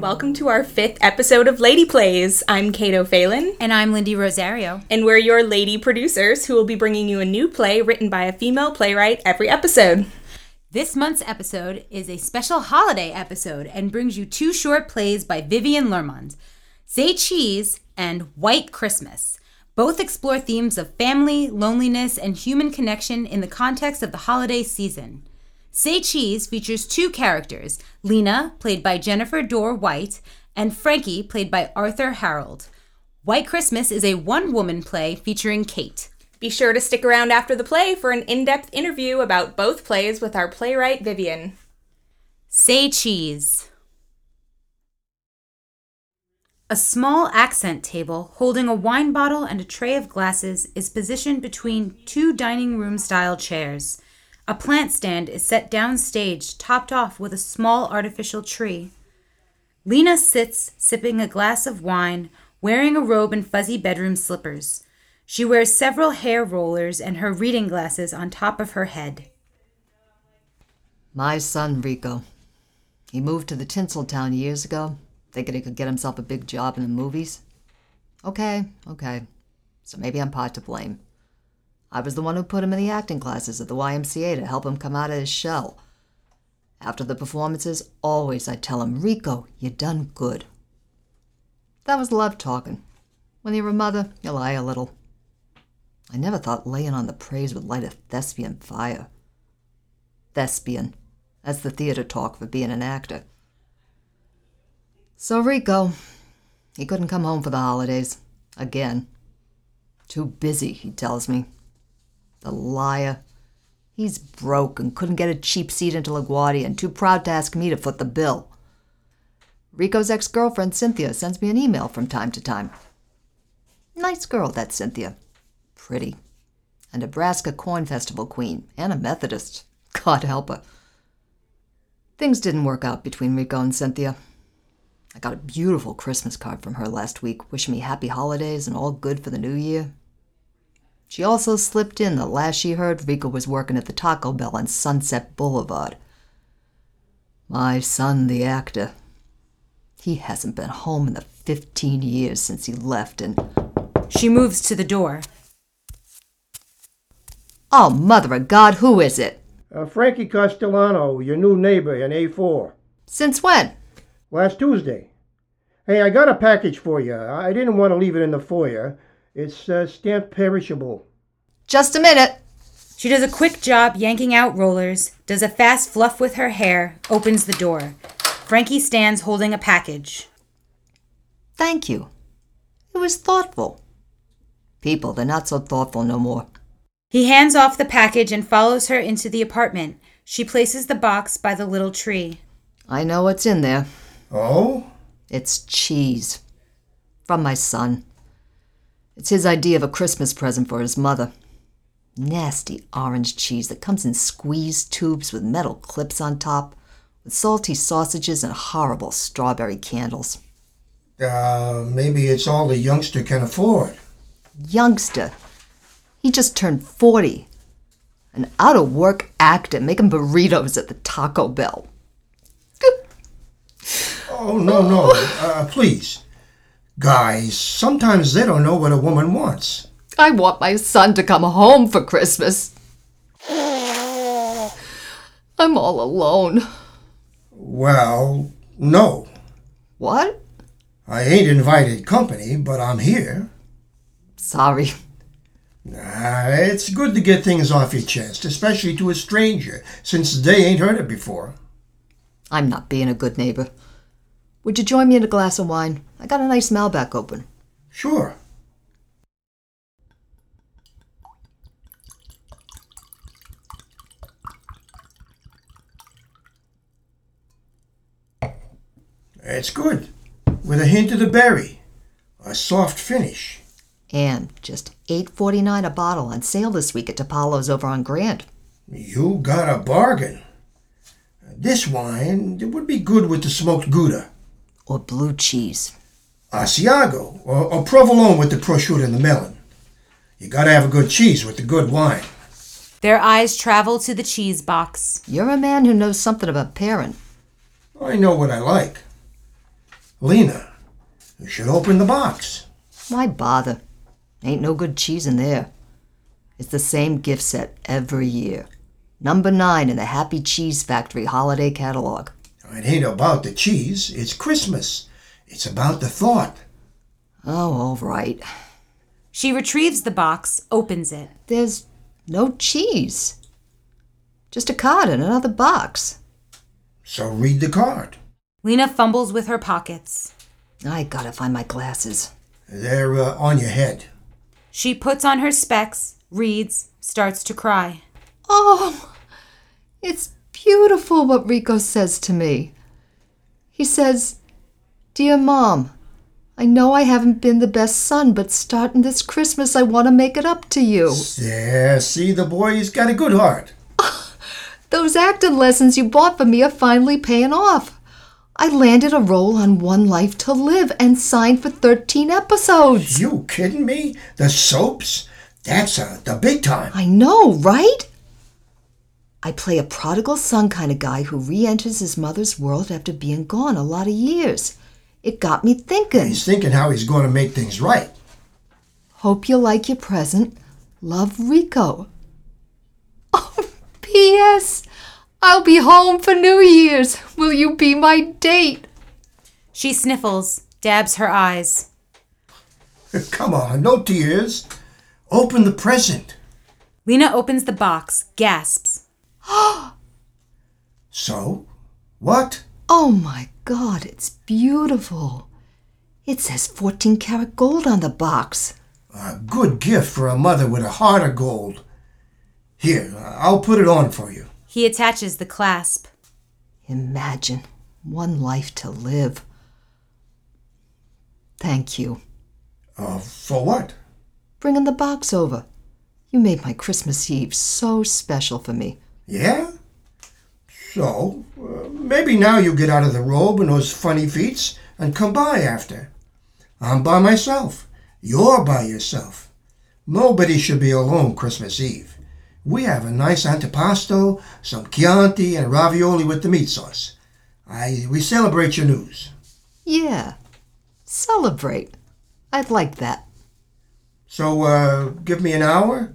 Hi there, and welcome to our fifth episode of Lady Plays. I'm Kate O'Phelan, And I'm Lindy Rosario. and we're your lady producers who will be bringing you a new play written by a female playwright every episode. This month's episode is a special holiday episode and brings you two short plays by Vivian Lermond Say Cheese and White Christmas. Both explore themes of family, loneliness, and human connection in the context of the holiday season. Say Cheese features two characters Lena, played by Jennifer Dorr White, and Frankie, played by Arthur Harold. White Christmas is a one woman play featuring Kate. Be sure to stick around after the play for an in depth interview about both plays with our playwright Vivian. Say cheese. A small accent table holding a wine bottle and a tray of glasses is positioned between two dining room style chairs. A plant stand is set downstage, topped off with a small artificial tree. Lena sits sipping a glass of wine, wearing a robe and fuzzy bedroom slippers. She wears several hair rollers and her reading glasses on top of her head. My son, Rico. He moved to the Tinseltown years ago, thinking he could get himself a big job in the movies. Okay, okay. So maybe I'm part to blame. I was the one who put him in the acting classes at the YMCA to help him come out of his shell. After the performances, always I tell him, Rico, you done good. That was love talking. When you're a mother, you lie a little. I never thought laying on the praise would light a thespian fire. Thespian. That's the theater talk for being an actor. So Rico, he couldn't come home for the holidays. Again. Too busy, he tells me. The liar. He's broke and couldn't get a cheap seat into LaGuardia and too proud to ask me to foot the bill. Rico's ex girlfriend, Cynthia, sends me an email from time to time. Nice girl, that Cynthia. Pretty. A Nebraska Corn Festival queen and a Methodist. God help her. Things didn't work out between Rico and Cynthia. I got a beautiful Christmas card from her last week, wishing me happy holidays and all good for the new year. She also slipped in that last she heard Rico was working at the Taco Bell on Sunset Boulevard. My son, the actor. He hasn't been home in the 15 years since he left, and. She moves to the door. Oh, Mother of God, who is it? Uh, Frankie Castellano, your new neighbor in A4. Since when? Last Tuesday. Hey, I got a package for you. I didn't want to leave it in the foyer. It's uh, stamped perishable. Just a minute. She does a quick job yanking out rollers, does a fast fluff with her hair, opens the door. Frankie stands holding a package. Thank you. It was thoughtful. People, they're not so thoughtful no more. He hands off the package and follows her into the apartment. She places the box by the little tree. I know what's in there. Oh? It's cheese. From my son. It's his idea of a Christmas present for his mother. Nasty orange cheese that comes in squeezed tubes with metal clips on top, with salty sausages and horrible strawberry candles. Uh, maybe it's all the youngster can afford. Youngster. He just turned 40. An out of work actor making burritos at the Taco Bell. Oh, no, no. Uh, please. Guys, sometimes they don't know what a woman wants. I want my son to come home for Christmas. I'm all alone. Well, no. What? I ain't invited company, but I'm here. Sorry. Nah, it's good to get things off your chest, especially to a stranger, since they ain't heard it before. I'm not being a good neighbor. Would you join me in a glass of wine? I got a nice Malbec open. Sure. It's good, with a hint of the berry, a soft finish. And just $8.49 a bottle on sale this week at Topalo's over on Grant. You got a bargain. This wine it would be good with the smoked Gouda, Or blue cheese. Asiago, or, or provolone with the prosciutto and the melon. You gotta have a good cheese with the good wine. Their eyes travel to the cheese box. You're a man who knows something about pairing. I know what I like. Lena, you should open the box. Why bother? Ain't no good cheese in there. It's the same gift set every year. Number nine in the Happy Cheese Factory holiday catalog. It ain't about the cheese, it's Christmas. It's about the thought. Oh, all right. She retrieves the box, opens it. There's no cheese. Just a card in another box. So read the card. Lena fumbles with her pockets. I gotta find my glasses. They're uh, on your head. She puts on her specs, reads, starts to cry. Oh, it's beautiful what Rico says to me. He says, Dear Mom, I know I haven't been the best son, but starting this Christmas, I want to make it up to you. Yeah, see, the boy's got a good heart. Those acting lessons you bought for me are finally paying off. I landed a role on One Life to Live and signed for 13 episodes. You kidding me? The soaps? That's uh, the big time. I know, right? I play a prodigal son kind of guy who re enters his mother's world after being gone a lot of years. It got me thinking. He's thinking how he's going to make things right. Hope you like your present. Love, Rico. Oh, P.S. I'll be home for New Year's. Will you be my date? She sniffles, dabs her eyes. Come on, no tears. Open the present. Lena opens the box, gasps. So, what? Oh my god, it's beautiful. It says 14 karat gold on the box. A good gift for a mother with a heart of gold. Here, I'll put it on for you. He attaches the clasp. Imagine one life to live. Thank you. Uh, for what? Bringing the box over. You made my Christmas Eve so special for me. Yeah? So, uh, maybe now you get out of the robe and those funny feets and come by after. I'm by myself. You're by yourself. Nobody should be alone Christmas Eve. We have a nice antipasto, some Chianti, and ravioli with the meat sauce. I we celebrate your news. Yeah. Celebrate. I'd like that. So, uh, give me an hour.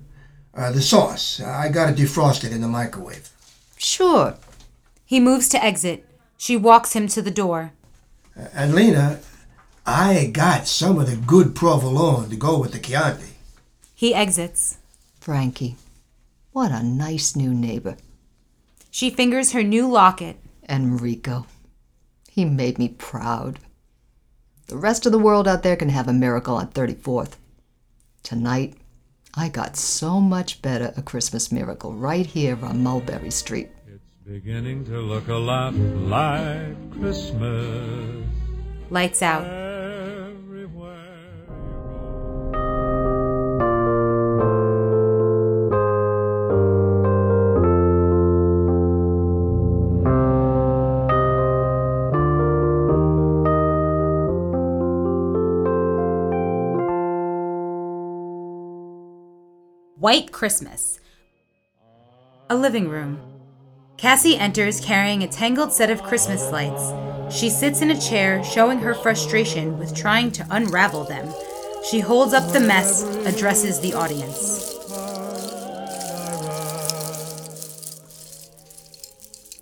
Uh, the sauce, I gotta defrost it in the microwave. Sure. He moves to exit. She walks him to the door. And Lena, I got some of the good provolone to go with the Chianti. He exits. Frankie, what a nice new neighbor. She fingers her new locket. Enrico. He made me proud. The rest of the world out there can have a miracle on 34th. Tonight, I got so much better a Christmas miracle right here on Mulberry Street. It's beginning to look a lot like Christmas Lights out. White Christmas. A living room. Cassie enters carrying a tangled set of Christmas lights. She sits in a chair, showing her frustration with trying to unravel them. She holds up the mess, addresses the audience.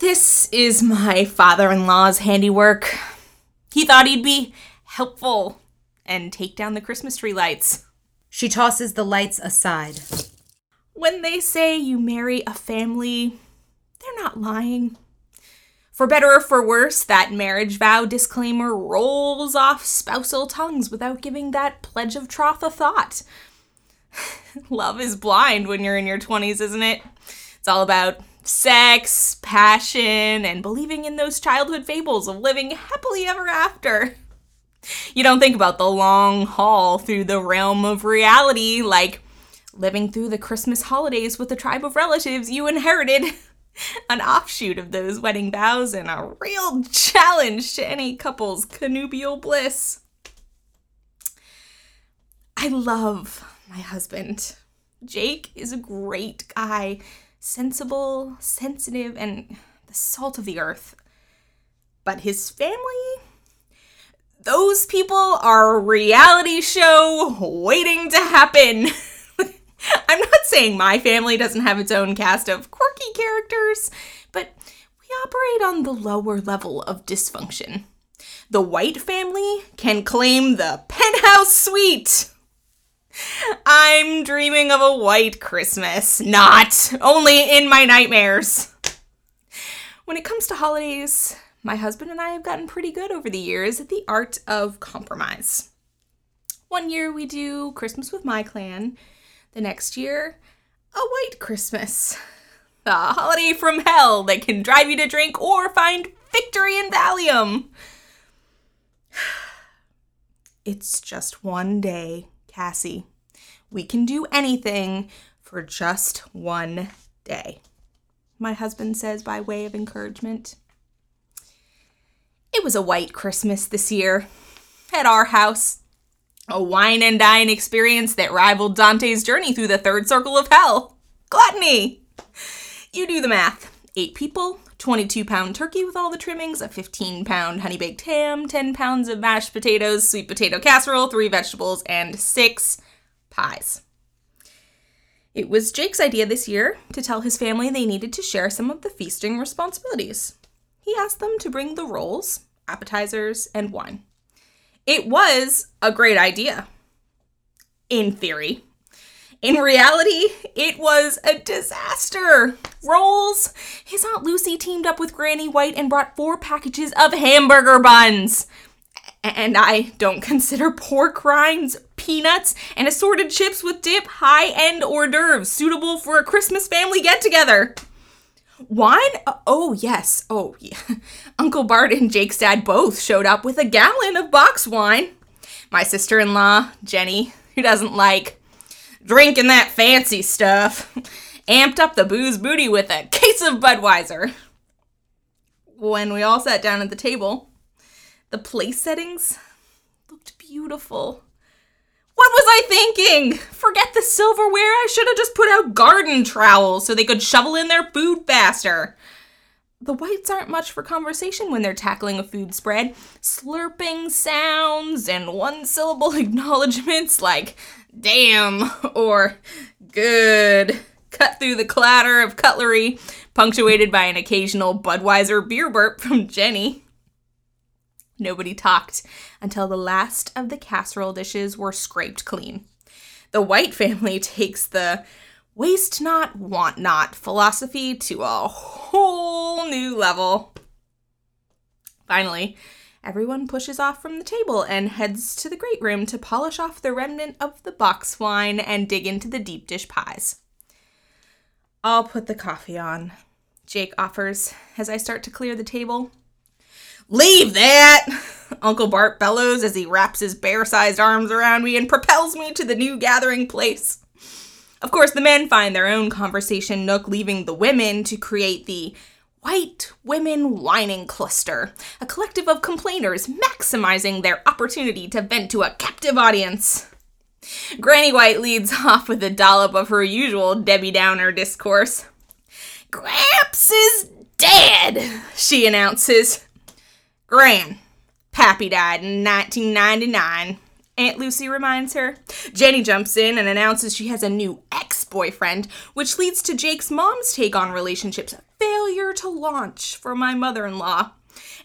This is my father in law's handiwork. He thought he'd be helpful and take down the Christmas tree lights. She tosses the lights aside. When they say you marry a family, they're not lying. For better or for worse, that marriage vow disclaimer rolls off spousal tongues without giving that pledge of troth a thought. Love is blind when you're in your 20s, isn't it? It's all about sex, passion, and believing in those childhood fables of living happily ever after. You don't think about the long haul through the realm of reality, like living through the Christmas holidays with a tribe of relatives you inherited. An offshoot of those wedding vows and a real challenge to any couple's connubial bliss. I love my husband. Jake is a great guy, sensible, sensitive, and the salt of the earth. But his family, those people are a reality show waiting to happen. I'm not saying my family doesn't have its own cast of quirky characters, but we operate on the lower level of dysfunction. The White family can claim the penthouse suite. I'm dreaming of a white Christmas, not only in my nightmares. When it comes to holidays, my husband and I have gotten pretty good over the years at the art of compromise. One year we do Christmas with my clan, the next year, a white Christmas. The holiday from hell that can drive you to drink or find victory in Valium. It's just one day, Cassie. We can do anything for just one day. My husband says by way of encouragement. It was a white Christmas this year at our house. A wine and dine experience that rivaled Dante's journey through the third circle of hell. Gluttony! You do the math. Eight people, 22 pound turkey with all the trimmings, a 15 pound honey baked ham, 10 pounds of mashed potatoes, sweet potato casserole, three vegetables, and six pies. It was Jake's idea this year to tell his family they needed to share some of the feasting responsibilities. He asked them to bring the rolls, appetizers, and wine. It was a great idea. In theory. In reality, it was a disaster. Rolls. His Aunt Lucy teamed up with Granny White and brought four packages of hamburger buns. And I don't consider pork rinds, peanuts, and assorted chips with dip high end hors d'oeuvres suitable for a Christmas family get together. Wine? Uh, oh, yes. Oh, yeah. Uncle Bart and Jake's dad both showed up with a gallon of box wine. My sister in law, Jenny, who doesn't like drinking that fancy stuff, amped up the booze booty with a case of Budweiser. When we all sat down at the table, the place settings looked beautiful. What was I thinking? Forget the silverware. I should have just put out garden trowels so they could shovel in their food faster. The whites aren't much for conversation when they're tackling a food spread. Slurping sounds and one syllable acknowledgments like damn or good cut through the clatter of cutlery, punctuated by an occasional Budweiser beer burp from Jenny. Nobody talked until the last of the casserole dishes were scraped clean. The White family takes the waste not, want not philosophy to a whole new level. Finally, everyone pushes off from the table and heads to the great room to polish off the remnant of the box wine and dig into the deep dish pies. I'll put the coffee on, Jake offers as I start to clear the table. Leave that! Uncle Bart bellows as he wraps his bear sized arms around me and propels me to the new gathering place. Of course, the men find their own conversation nook, leaving the women to create the White Women Whining Cluster, a collective of complainers maximizing their opportunity to vent to a captive audience. Granny White leads off with a dollop of her usual Debbie Downer discourse. Gramps is dead, she announces. Gran, Pappy died in 1999. Aunt Lucy reminds her. Jenny jumps in and announces she has a new ex boyfriend, which leads to Jake's mom's take on relationships failure to launch for my mother in law.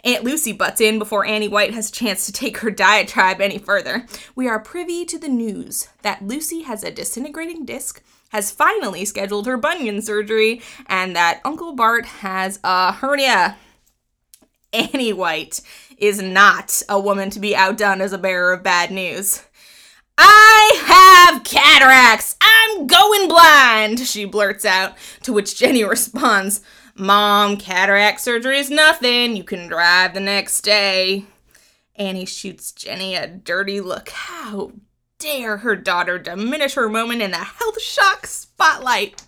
Aunt Lucy butts in before Annie White has a chance to take her diatribe any further. We are privy to the news that Lucy has a disintegrating disc, has finally scheduled her bunion surgery, and that Uncle Bart has a hernia. Annie White is not a woman to be outdone as a bearer of bad news. I have cataracts! I'm going blind! She blurts out, to which Jenny responds, Mom, cataract surgery is nothing. You can drive the next day. Annie shoots Jenny a dirty look. How dare her daughter diminish her moment in the health shock spotlight?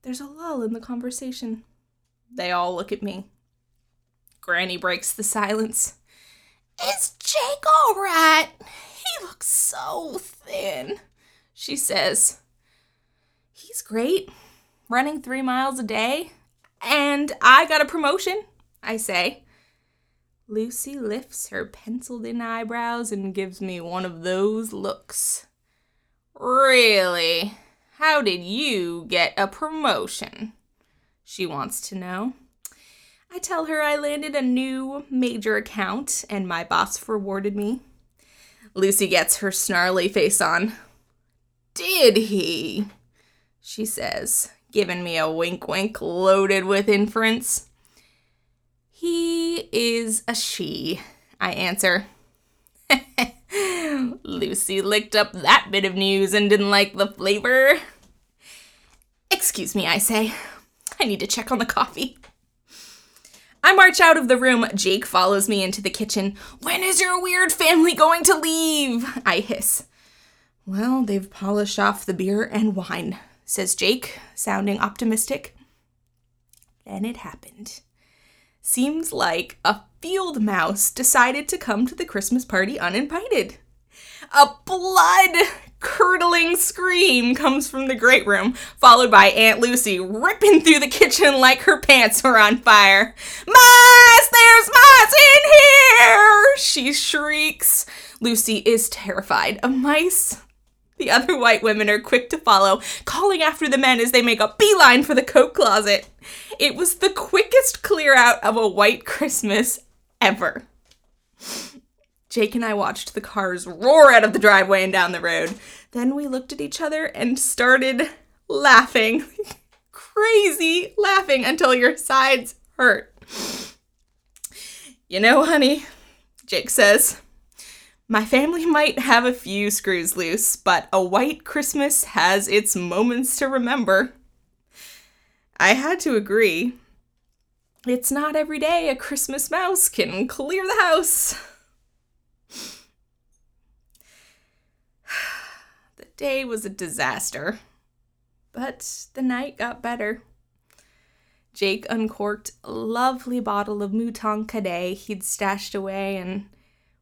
There's a lull in the conversation. They all look at me. Granny breaks the silence. Is Jake all right? He looks so thin, she says. He's great, running three miles a day. And I got a promotion, I say. Lucy lifts her penciled in eyebrows and gives me one of those looks. Really? How did you get a promotion? She wants to know. I tell her I landed a new major account and my boss rewarded me. Lucy gets her snarly face on. Did he? She says, giving me a wink wink loaded with inference. He is a she, I answer. Lucy licked up that bit of news and didn't like the flavor. Excuse me, I say. I need to check on the coffee. I march out of the room. Jake follows me into the kitchen. When is your weird family going to leave? I hiss. Well, they've polished off the beer and wine, says Jake, sounding optimistic. Then it happened. Seems like a field mouse decided to come to the Christmas party uninvited. A blood curdling scream comes from the great room, followed by Aunt Lucy ripping through the kitchen like her pants were on fire. Mice! There's mice in here! She shrieks. Lucy is terrified of mice. The other white women are quick to follow, calling after the men as they make a beeline for the coat closet. It was the quickest clear out of a white Christmas ever. Jake and I watched the cars roar out of the driveway and down the road. Then we looked at each other and started laughing. Crazy laughing until your sides hurt. You know, honey, Jake says, my family might have a few screws loose, but a white Christmas has its moments to remember. I had to agree. It's not every day a Christmas mouse can clear the house. the day was a disaster, but the night got better. Jake uncorked a lovely bottle of Mouton Cadet he'd stashed away, and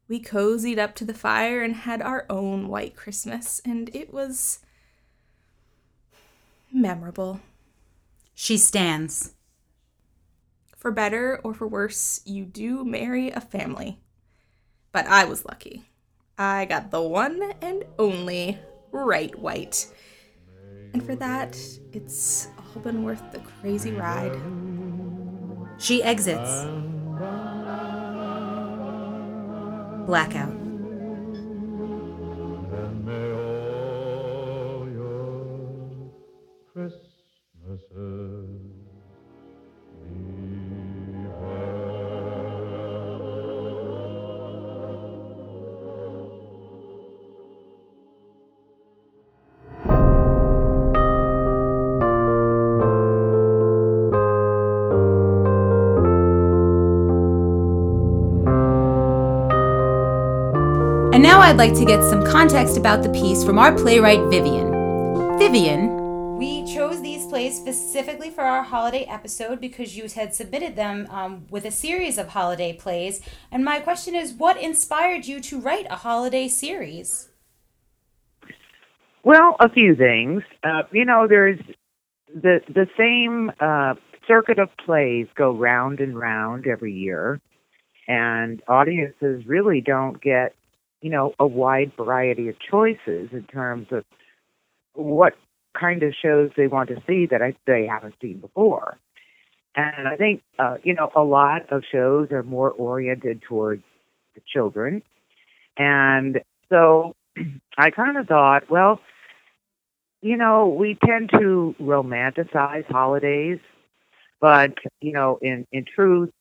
we cozied up to the fire and had our own white Christmas, and it was memorable. She stands. For better or for worse, you do marry a family. But I was lucky. I got the one and only right white. And for that, it's all been worth the crazy ride. She exits. Blackout. I'd like to get some context about the piece from our playwright Vivian. Vivian, we chose these plays specifically for our holiday episode because you had submitted them um, with a series of holiday plays. And my question is, what inspired you to write a holiday series? Well, a few things. Uh, you know, there's the the same uh, circuit of plays go round and round every year, and audiences really don't get, you know, a wide variety of choices in terms of what kind of shows they want to see that I, they haven't seen before. And I think, uh, you know, a lot of shows are more oriented towards the children, and so I kind of thought, well, you know, we tend to romanticize holidays, but you know, in in truth,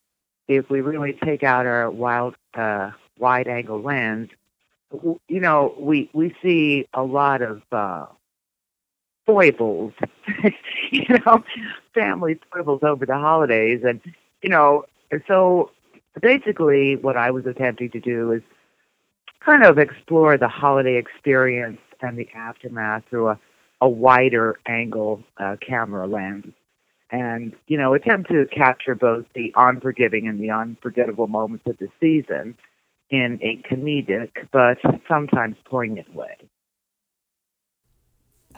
if we really take out our wild, uh, wide angle lens, you know, we we see a lot of uh, foibles, you know, family foibles over the holidays, and you know, so basically, what I was attempting to do is kind of explore the holiday experience and the aftermath through a, a wider angle uh, camera lens. And, you know, attempt to capture both the unforgiving and the unforgettable moments of the season in a comedic but sometimes poignant way.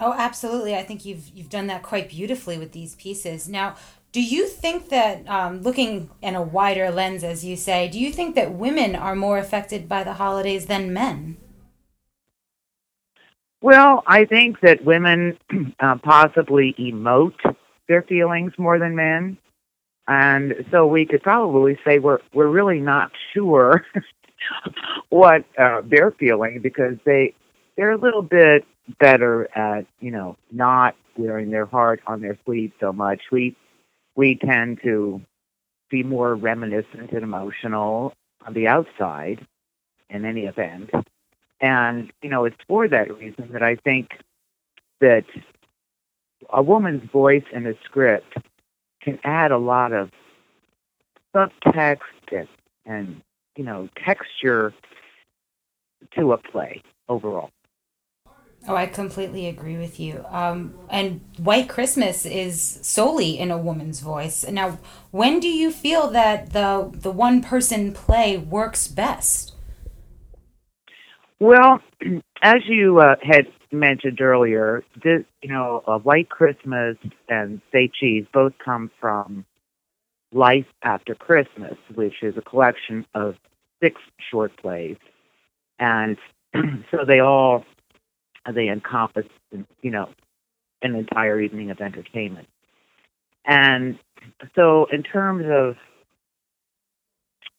Oh, absolutely. I think you've you've done that quite beautifully with these pieces. Now, Do you think that, um, looking in a wider lens, as you say, do you think that women are more affected by the holidays than men? Well, I think that women uh, possibly emote their feelings more than men, and so we could probably say we're we're really not sure what uh, they're feeling because they they're a little bit better at you know not wearing their heart on their sleeve so much. We we tend to be more reminiscent and emotional on the outside in any event. And, you know, it's for that reason that I think that a woman's voice in a script can add a lot of subtext and, and you know, texture to a play overall. Oh, I completely agree with you. Um, and White Christmas is solely in a woman's voice. Now, when do you feel that the the one person play works best? Well, as you uh, had mentioned earlier, this, you know, uh, White Christmas and Say Cheese both come from Life After Christmas, which is a collection of six short plays, and so they all they encompass, you know, an entire evening of entertainment. And so, in terms of,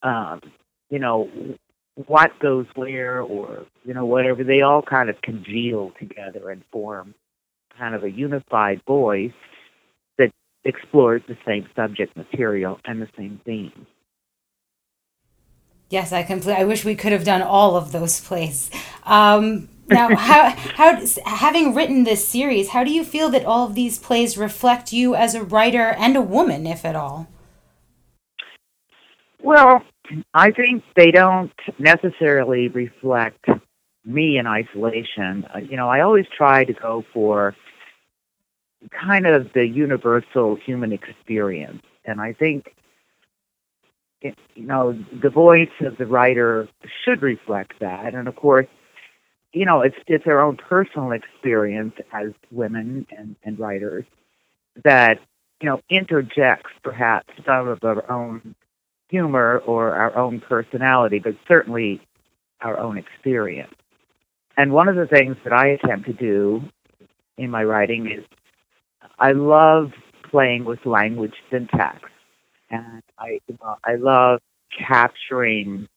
um, you know, what goes where or, you know, whatever, they all kind of congeal together and form kind of a unified voice explores the same subject material and the same themes. Yes, I completely. I wish we could have done all of those plays. Um, now, how how having written this series, how do you feel that all of these plays reflect you as a writer and a woman, if at all? Well, I think they don't necessarily reflect me in isolation. Uh, you know, I always try to go for kind of the universal human experience, and I think you know the voice of the writer should reflect that. And of course, you know, it's it's our own personal experience as women and, and writers that you know interjects perhaps some of our own humor or our own personality, but certainly our own experience. And one of the things that I attempt to do in my writing is I love playing with language syntax, and I I love capturing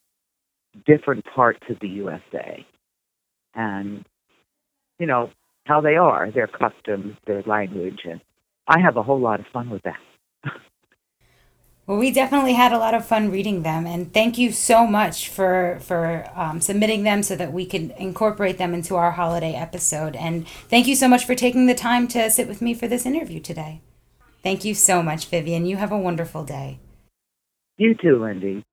different parts of the USA and you know how they are, their customs, their language, and I have a whole lot of fun with that. well, we definitely had a lot of fun reading them, and thank you so much for for um, submitting them so that we could incorporate them into our holiday episode. And thank you so much for taking the time to sit with me for this interview today. Thank you so much, Vivian. You have a wonderful day. You too, Lindy.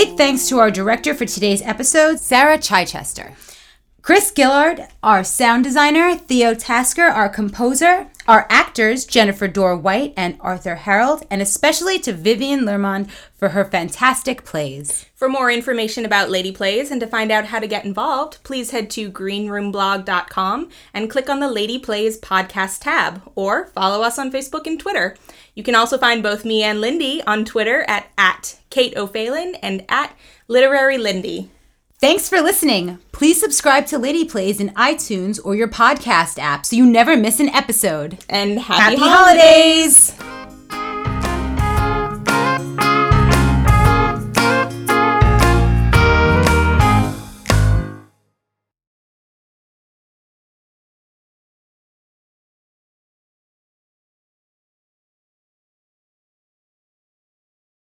Big thanks to our director for today's episode, Sarah Chichester. Chris Gillard, our sound designer, Theo Tasker, our composer, our actors, Jennifer Dorr White and Arthur Harold, and especially to Vivian Lermond for her fantastic plays. For more information about Lady Plays and to find out how to get involved, please head to greenroomblog.com and click on the Lady Plays podcast tab, or follow us on Facebook and Twitter. You can also find both me and Lindy on Twitter at, at Kate O'Phelan and at Literary Lindy. Thanks for listening. Please subscribe to Lady Plays in iTunes or your podcast app so you never miss an episode. And happy, Happy holidays. holidays.